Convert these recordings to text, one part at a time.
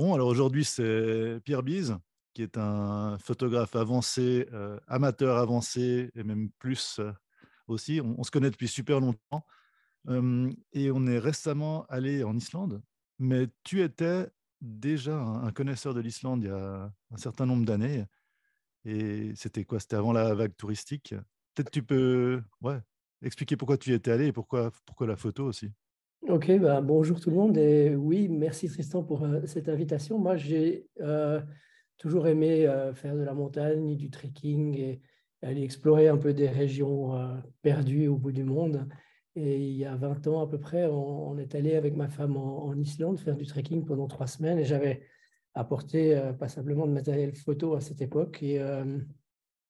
Alors aujourd'hui, c'est Pierre Bise, qui est un photographe avancé, euh, amateur avancé, et même plus euh, aussi. On, se connaît depuis super longtemps. Euh, et on est récemment allé en Islande. Mais tu étais déjà un, connaisseur de l'Islande il y a un certain nombre d'années. Et c'était quoi? C'était avant la vague touristique. Peut-être tu peux ouais, expliquer pourquoi tu y étais allé et pourquoi, pourquoi la photo aussi. Ok, bah, bonjour tout le monde. Et oui, merci Tristan pour euh, cette invitation. Moi, j'ai euh, toujours aimé euh, faire de la montagne, du trekking et aller explorer un peu des régions perdues au bout du monde. Et il y a 20 ans à peu près, on, est allé avec ma femme en, Islande faire du trekking pendant trois semaines. Et j'avais apporté pas simplement de matériel photo à cette époque. Et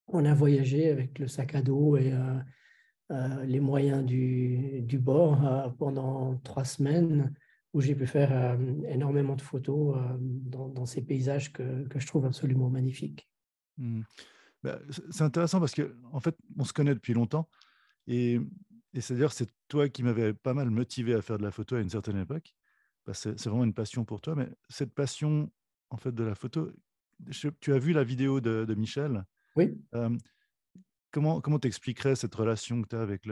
on a voyagé avec le sac à dos et les moyens du, du bord euh, pendant trois semaines où j'ai pu faire euh, énormément de photos dans, ces paysages que, que, je trouve absolument magnifiques. Mmh. Bah, c'est intéressant parce que en fait, on se connaît depuis longtemps et, et c'est-à-dire c'est toi qui m'avais pas mal motivé à faire de la photo à une certaine époque. c'est vraiment une passion pour toi, mais cette passion en fait de la photo, tu as vu la vidéo de, de Michel? Oui. Comment comment t'expliquerais cette relation que tu as avec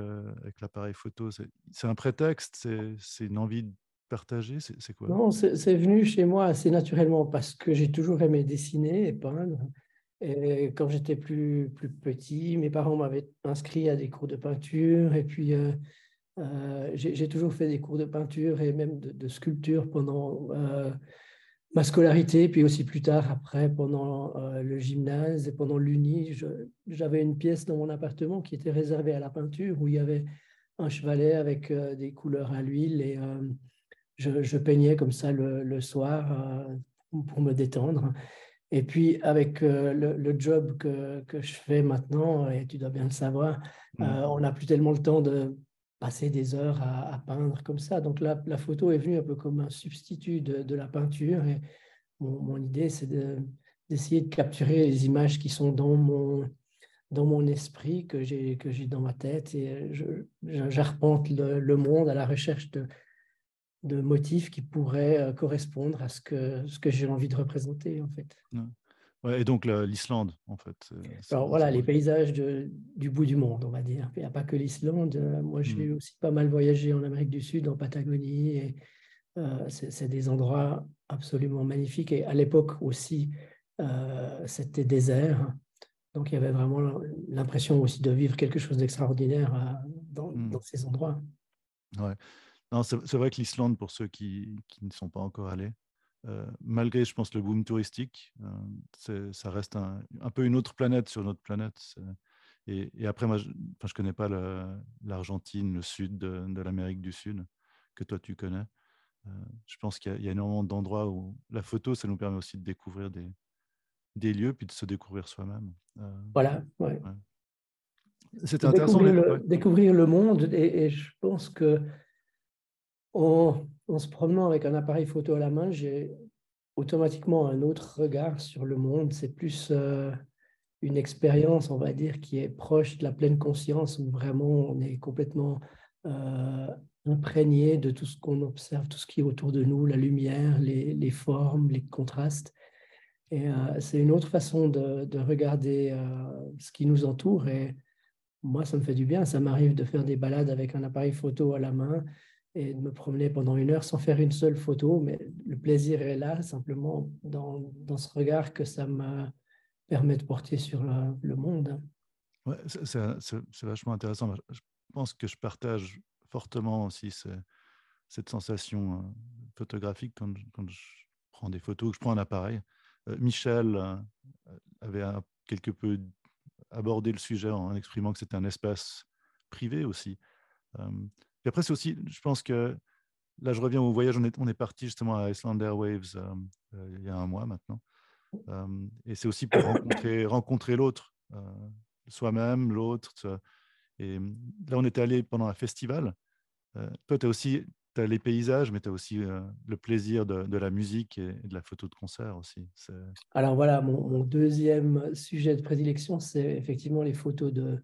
l'appareil photo? C'est un prétexte? C'est une envie de partager? C'est quoi? Non, c'est venu chez moi assez naturellement parce que j'ai toujours aimé dessiner et peindre. Et quand j'étais plus, plus petit, mes parents m'avaient inscrit à des cours de peinture. Et puis, euh, euh, j'ai toujours fait des cours de peinture et même de, sculpture pendant euh, ma scolarité, puis aussi plus tard, après, pendant euh, le gymnase et pendant l'Uni, j'avais une pièce dans mon appartement qui était réservée à la peinture, où il y avait un chevalet avec euh, des couleurs à l'huile et euh, je, peignais comme ça le, soir pour me détendre. Et puis, avec le, job que, que, je fais maintenant, et tu dois bien le savoir, mmh. on n'a plus tellement le temps de passer des heures à, peindre comme ça. Donc la, la, photo est venue un peu comme un substitut de, la peinture. Et mon, idée, c'est d'essayer de, capturer les images qui sont dans mon, dans mon esprit, que j'ai dans ma tête. Et j'arpente le, le, monde à la recherche de, de motifs qui pourraient euh, correspondre à ce que, ce que j'ai envie de représenter, en fait et donc l'Islande, en fait. Alors voilà, les paysages de, du bout du monde, on va dire. Il n'y a pas que l'Islande. Euh, moi, j'ai mmh. aussi pas mal voyagé en Amérique du Sud, en Patagonie. Et euh, c'est des endroits absolument magnifiques. Et à l'époque aussi, euh, c'était désert. Donc il y avait vraiment l'impression aussi de vivre quelque chose d'extraordinaire dans, mmh. dans, ces endroits. Ouais. C'est vrai que l'Islande, pour ceux qui, qui ne sont pas encore allés, malgré, je pense, le boom touristique, euh, ça reste un, peu une autre planète sur notre planète. Et, après, moi, je ne connais pas l'Argentine, le, sud de, l'Amérique du Sud, que toi, tu connais. Euh, je pense qu'il y, a énormément d'endroits où la photo, ça nous permet aussi de découvrir des, des lieux, puis de se découvrir soi-même. voilà, ouais. C'était intéressant. Découvrir le, découvrir le monde, et, et je pense que on, en se promenant avec un appareil photo à la main, j'ai automatiquement un autre regard sur le monde. C'est plus euh, une expérience, on va dire, qui est proche de la pleine conscience, où vraiment on est complètement euh, imprégné de tout ce qu'on observe, tout ce qui est autour de nous, la lumière, les, formes, les contrastes. Et euh, c'est une autre façon de, de regarder ce qui nous entoure. Et moi, ça me fait du bien. Ça m'arrive de faire des balades avec un appareil photo à la main et de me promener pendant une heure sans faire une seule photo, mais le plaisir est là, simplement dans, dans ce regard que ça me permet de porter sur le monde. Ouais, c'est vachement intéressant. Je pense que je partage fortement aussi cette sensation euh, photographique quand, quand, je prends des photos, que je prends un appareil. Euh, Michel euh, avait quelque peu abordé le sujet en exprimant que c'était un espace privé aussi après, c'est aussi, je pense que là, je reviens au voyage. On est, on est parti justement à Iceland Airwaves euh, euh, il y a un mois maintenant. Euh, et c'est aussi pour rencontrer, rencontrer l'autre, soi-même, l'autre. Et là, on était allé pendant un festival. toi, tu as aussi as les paysages, mais tu as aussi le plaisir de, de, la musique et, de la photo de concert aussi. Alors voilà, mon, deuxième sujet de prédilection, c'est effectivement les photos de,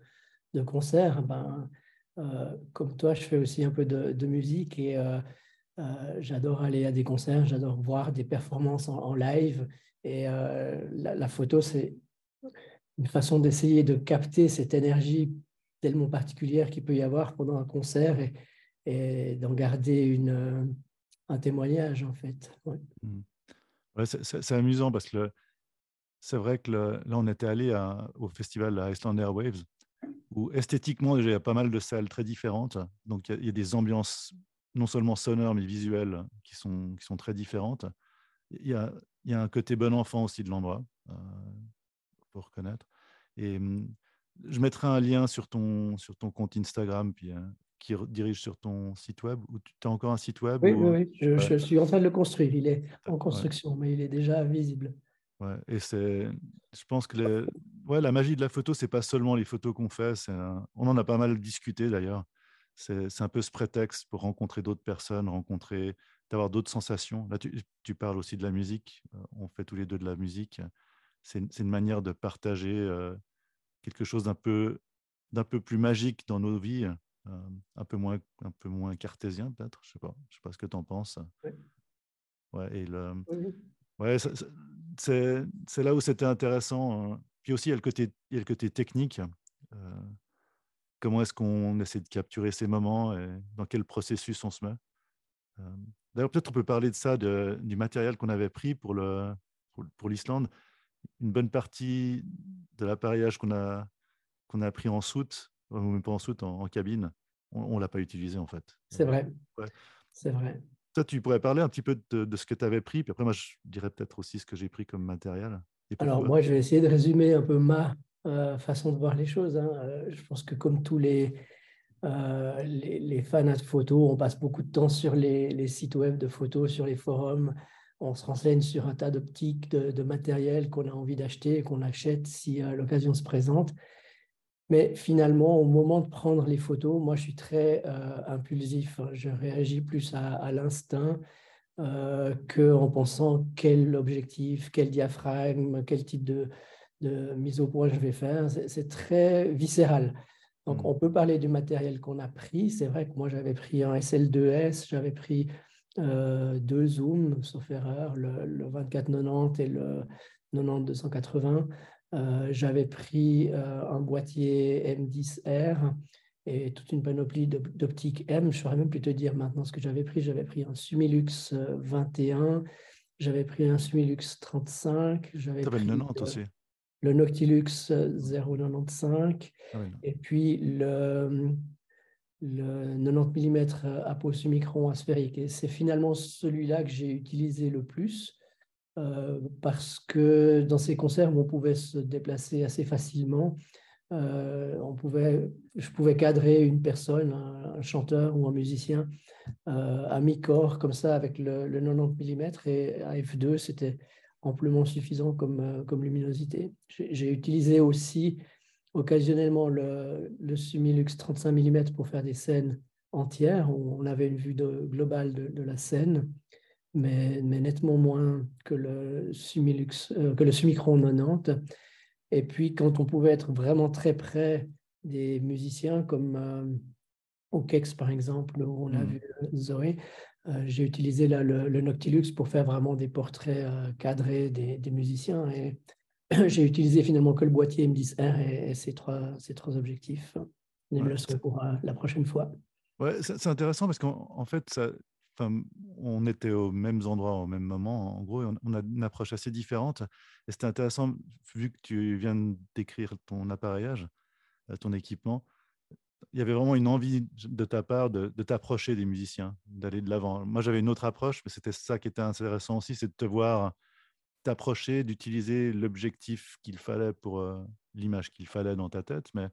de concert. Ben, euh, comme toi, je fais aussi un peu de, musique et euh, j'adore aller à des concerts, j'adore voir des performances en, live. Et la, photo, c'est une façon d'essayer de capter cette énergie tellement particulière qu'il peut y avoir pendant un concert et, d'en garder une, un témoignage, en fait. Mmh. c'est amusant parce que c'est vrai que là, on était allé au festival Iceland Airwaves, où esthétiquement, déjà, il y a pas mal de salles très différentes. Donc, il y, a, des ambiances non seulement sonores, mais visuelles qui sont, qui sont très différentes. Il y, a, il y a un côté bon enfant aussi de l'endroit, euh, pour reconnaître. Et hum, je mettrai un lien sur ton, sur ton compte Instagram, puis euh, qui dirige sur ton site web ou tu as encore un site web Oui, oui, Je, je, suis en train de le construire. Il est en construction, mais il est déjà visible. Ouais, et c'est, je pense que le, ouais, la magie de la photo, c'est pas seulement les photos qu'on fait. on en a pas mal discuté d'ailleurs. C'est, un peu ce prétexte pour rencontrer d'autres personnes, rencontrer, d'avoir d'autres sensations. Là, tu, tu, parles aussi de la musique. Euh, on fait tous les deux de la musique. C'est, une manière de partager euh, quelque chose d'un peu, d'un peu plus magique dans nos vies euh, un, peu moins, un peu moins cartésien peut-être, je sais pas, je sais pas ce que tu en penses. Ouais. et le, ouais, c'est là où c'était intéressant. Puis aussi, il y a le côté, il y a le côté technique. Euh, comment est-ce qu'on essaie de capturer ces moments et dans quel processus on se met. Euh, d'ailleurs, peut-être on peut parler de ça, de, du matériel qu'on avait pris pour l'Islande. Pour, pour Une bonne partie de l'appareillage qu'on a, qu'on a pris en soute, même pas en soute, en, cabine, on ne l'a pas utilisé en fait. C'est vrai. C'est vrai. Toi, tu pourrais parler un petit peu de, ce que tu avais pris, puis après, moi, je dirais peut-être aussi ce que j'ai pris comme matériel. Alors, moi, je vais essayer de résumer un peu ma euh, façon de voir les choses. Hein. Euh, je pense que comme tous les, euh, les, fans de photos, on passe beaucoup de temps sur les, sites web de photos, sur les forums. On se renseigne sur un tas d'optiques, de, de, matériel qu'on a envie d'acheter, qu'on achète si l'occasion se présente. Mais finalement, au moment de prendre les photos, moi, je suis très impulsif. Hein. Je réagis plus à, l'instinct euh, qu'en pensant quel objectif, quel diaphragme, quel type de, mise au point je vais faire. C'est très viscéral. Donc, mmh. on peut parler du matériel qu'on a pris. C'est vrai que moi, j'avais pris un SL2S, j'avais pris euh, deux zooms, sauf erreur, le, le 2490 et le 90-280. Euh, j'avais pris euh, un boîtier M10R et toute une panoplie d'optiques M. Je saurais même plus te dire maintenant ce que j'avais pris. J'avais pris un Sumilux 21, euh, j'avais pris un Sumilux 35, j'avais pris le 90 aussi. Le Noctilux 095 ah et puis le, le 90 mm apo-sumicron asphérique. Et c'est finalement celui-là que j'ai utilisé le plus euh, parce que dans ces concerts, on pouvait se déplacer assez facilement. Euh, on pouvait, je pouvais cadrer une personne, un, chanteur ou un musicien euh, à mi-corps comme ça avec le, 90 mm et à f2, c'était amplement suffisant comme, comme luminosité. J'ai utilisé aussi occasionnellement le, le Sumilux 35 mm pour faire des scènes entières où on avait une vue globale de la scène mais, nettement moins que le, Sumilux, euh, que le Sumicron 90. Et puis, quand on pouvait être vraiment très près des musiciens, comme euh, au Kex par exemple, où on a hmm. vu euh, Zoé, j'ai utilisé là, le, Noctilux pour faire vraiment des portraits cadrés des, des, musiciens. Et j'ai utilisé finalement que le boîtier M10R et, ces, trois, ces trois objectifs. Je le serai pour la prochaine fois. Ouais, c'est intéressant parce qu'en fait, ça, on était aux mêmes endroits au même moment. En gros, on, a une approche assez différente. Et c'était intéressant, vu que tu viens de décrire ton appareillage, euh, ton équipement, il y avait vraiment une envie de ta part de, t'approcher des musiciens, d'aller de l'avant. Moi, j'avais une autre approche, mais c'était ça qui était intéressant aussi, c'est de te voir t'approcher, d'utiliser l'objectif qu'il fallait pour euh, l'image qu'il fallait dans ta tête, mais,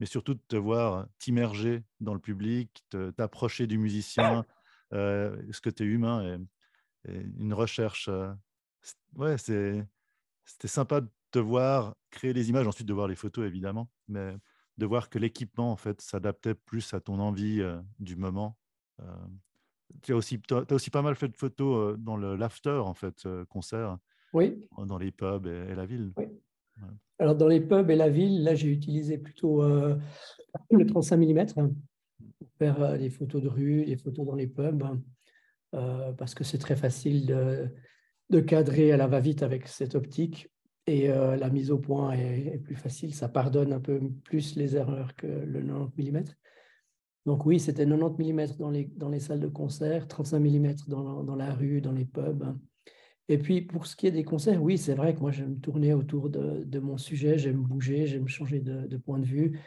mais surtout de te voir t'immerger dans le public, t'approcher du musicien, ce côté humain et, une recherche. Euh, ouais, c'était sympa de te voir créer les images, ensuite de voir les photos évidemment, mais de voir que l'équipement en fait s'adaptait plus à ton envie euh, du moment. tu as aussi, as aussi pas mal fait de photos dans le l'after en fait concert. Oui. Dans les pubs et, la ville. Oui. Alors dans les pubs et la ville, là j'ai utilisé plutôt le 35 mm faire des photos de rue, des photos dans les pubs. parce que c'est très facile de, cadrer à la va-vite avec cette optique. Et la mise au point est, plus facile. Ça pardonne un peu plus les erreurs que le 90 mm. Donc oui, c'était 90 mm dans les, dans les salles de concert, 35 mm dans, dans la rue, dans les pubs. Et puis, pour ce qui est des concerts, oui, c'est vrai que moi, j'aime tourner autour de, mon sujet, j'aime bouger, j'aime changer de, point de vue.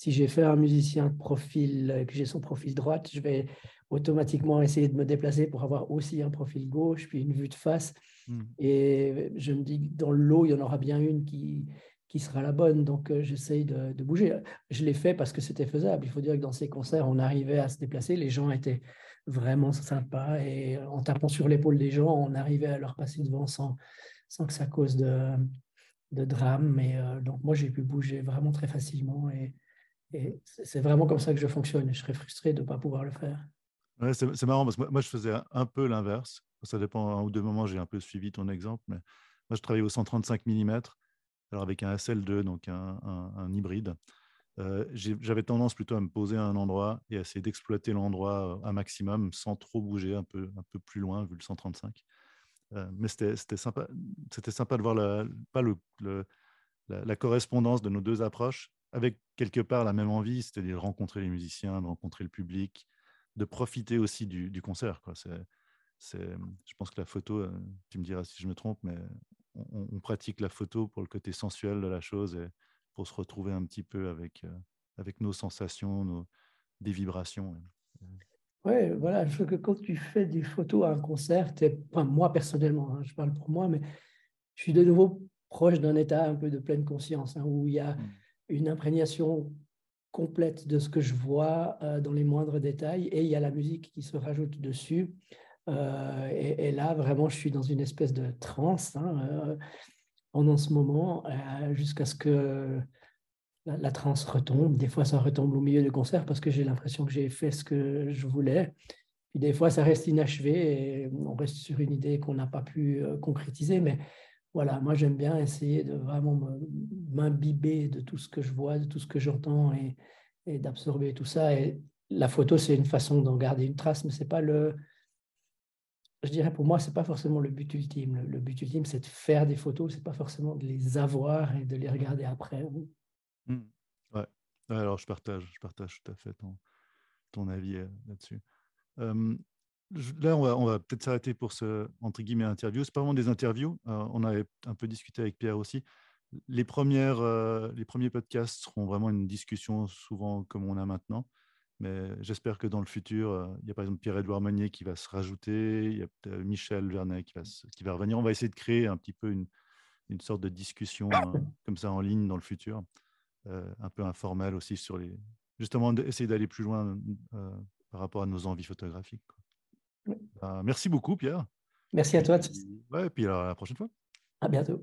Si j'ai fait un musicien de profil, que j'ai son profil droite, je vais automatiquement essayer de me déplacer pour avoir aussi un profil gauche, puis une vue de face. Mmh. Et je me dis que dans l'eau, il y en aura bien une qui, qui sera la bonne. Donc, euh, j'essaye de, de, bouger. Je l'ai fait parce que c'était faisable. Il faut dire que dans ces concerts, on arrivait à se déplacer. Les gens étaient vraiment sympa. Et en tapant sur l'épaule des gens, on arrivait à leur passer devant sans, sans que ça cause de, de drame. Mais euh, donc, moi, j'ai pu bouger vraiment très facilement. Et, et c'est vraiment comme ça que je fonctionne. Et je serais frustré de ne pas pouvoir le faire. C'est marrant parce que moi, je faisais un peu l'inverse. Ça dépend, un ou deux moments, j'ai un peu suivi ton exemple. Moi, je travaillais au 135 mm, alors avec un SL2, donc un, hybride. Euh, j'avais tendance plutôt à me poser à un endroit et à essayer d'exploiter l'endroit euh, un maximum sans trop bouger un peu, plus loin vu le 135. Euh, mais c'était sympa, sympa de voir pas la, correspondance de nos deux approches avec quelque part la même envie, c'est-à-dire de rencontrer les musiciens, de rencontrer le public, de profiter aussi du, du concert. Quoi. je pense que la photo, tu me diras si je me trompe, mais on, on, pratique la photo pour le côté sensuel de la chose et, pour se retrouver un petit peu avec, euh, avec nos sensations, nos, des vibrations. Oui, voilà, je veux que quand tu fais des photos à un concert, enfin, moi personnellement, hein, je parle pour moi, mais je suis de nouveau proche d'un état un peu de pleine conscience, hein, où il y a mmh. Une imprégnation complète de ce que je vois euh, dans les moindres détails, et il y a la musique qui se rajoute dessus. Euh, et, là, vraiment, je suis dans une espèce de transe. Hein, en ce moment euh, jusqu'à ce que la, la transe retombe. Des fois, ça retombe au milieu du concert parce que j'ai l'impression que j'ai fait ce que je voulais. Puis des fois, ça reste inachevé et on reste sur une idée qu'on n'a pas pu euh, concrétiser. Mais voilà, moi, j'aime bien essayer de vraiment m'imbiber de tout ce que je vois, de tout ce que j'entends et, d'absorber tout ça. Et la photo, c'est une façon d'en garder une trace, mais c'est pas le, je dirais pour moi, ce n'est pas forcément le but ultime. Le, but ultime, c'est de faire des photos, ce n'est pas forcément de les avoir et de les regarder après. Mmh. Ouais. Alors, je partage, je partage tout à fait ton, ton avis euh, là-dessus. Là, on va, peut-être s'arrêter pour ce, entre guillemets, interview. Ce pas vraiment des interviews. Euh, on avait un peu discuté avec Pierre aussi. Les, premières, euh, les premiers podcasts seront vraiment une discussion, souvent comme on a maintenant. Mais j'espère que dans le futur, euh, il y a par exemple Pierre-Edouard Meunier qui va se rajouter, il y a Michel Vernet qui va, qui va revenir. On va essayer de créer un petit peu une, sorte de discussion comme ça en ligne dans le futur, un peu informelle aussi sur les. Justement, essayer d'aller plus loin par rapport à nos envies photographiques. Ben, merci beaucoup, Pierre. Merci à toi. ouais, et puis à la prochaine fois. À bientôt.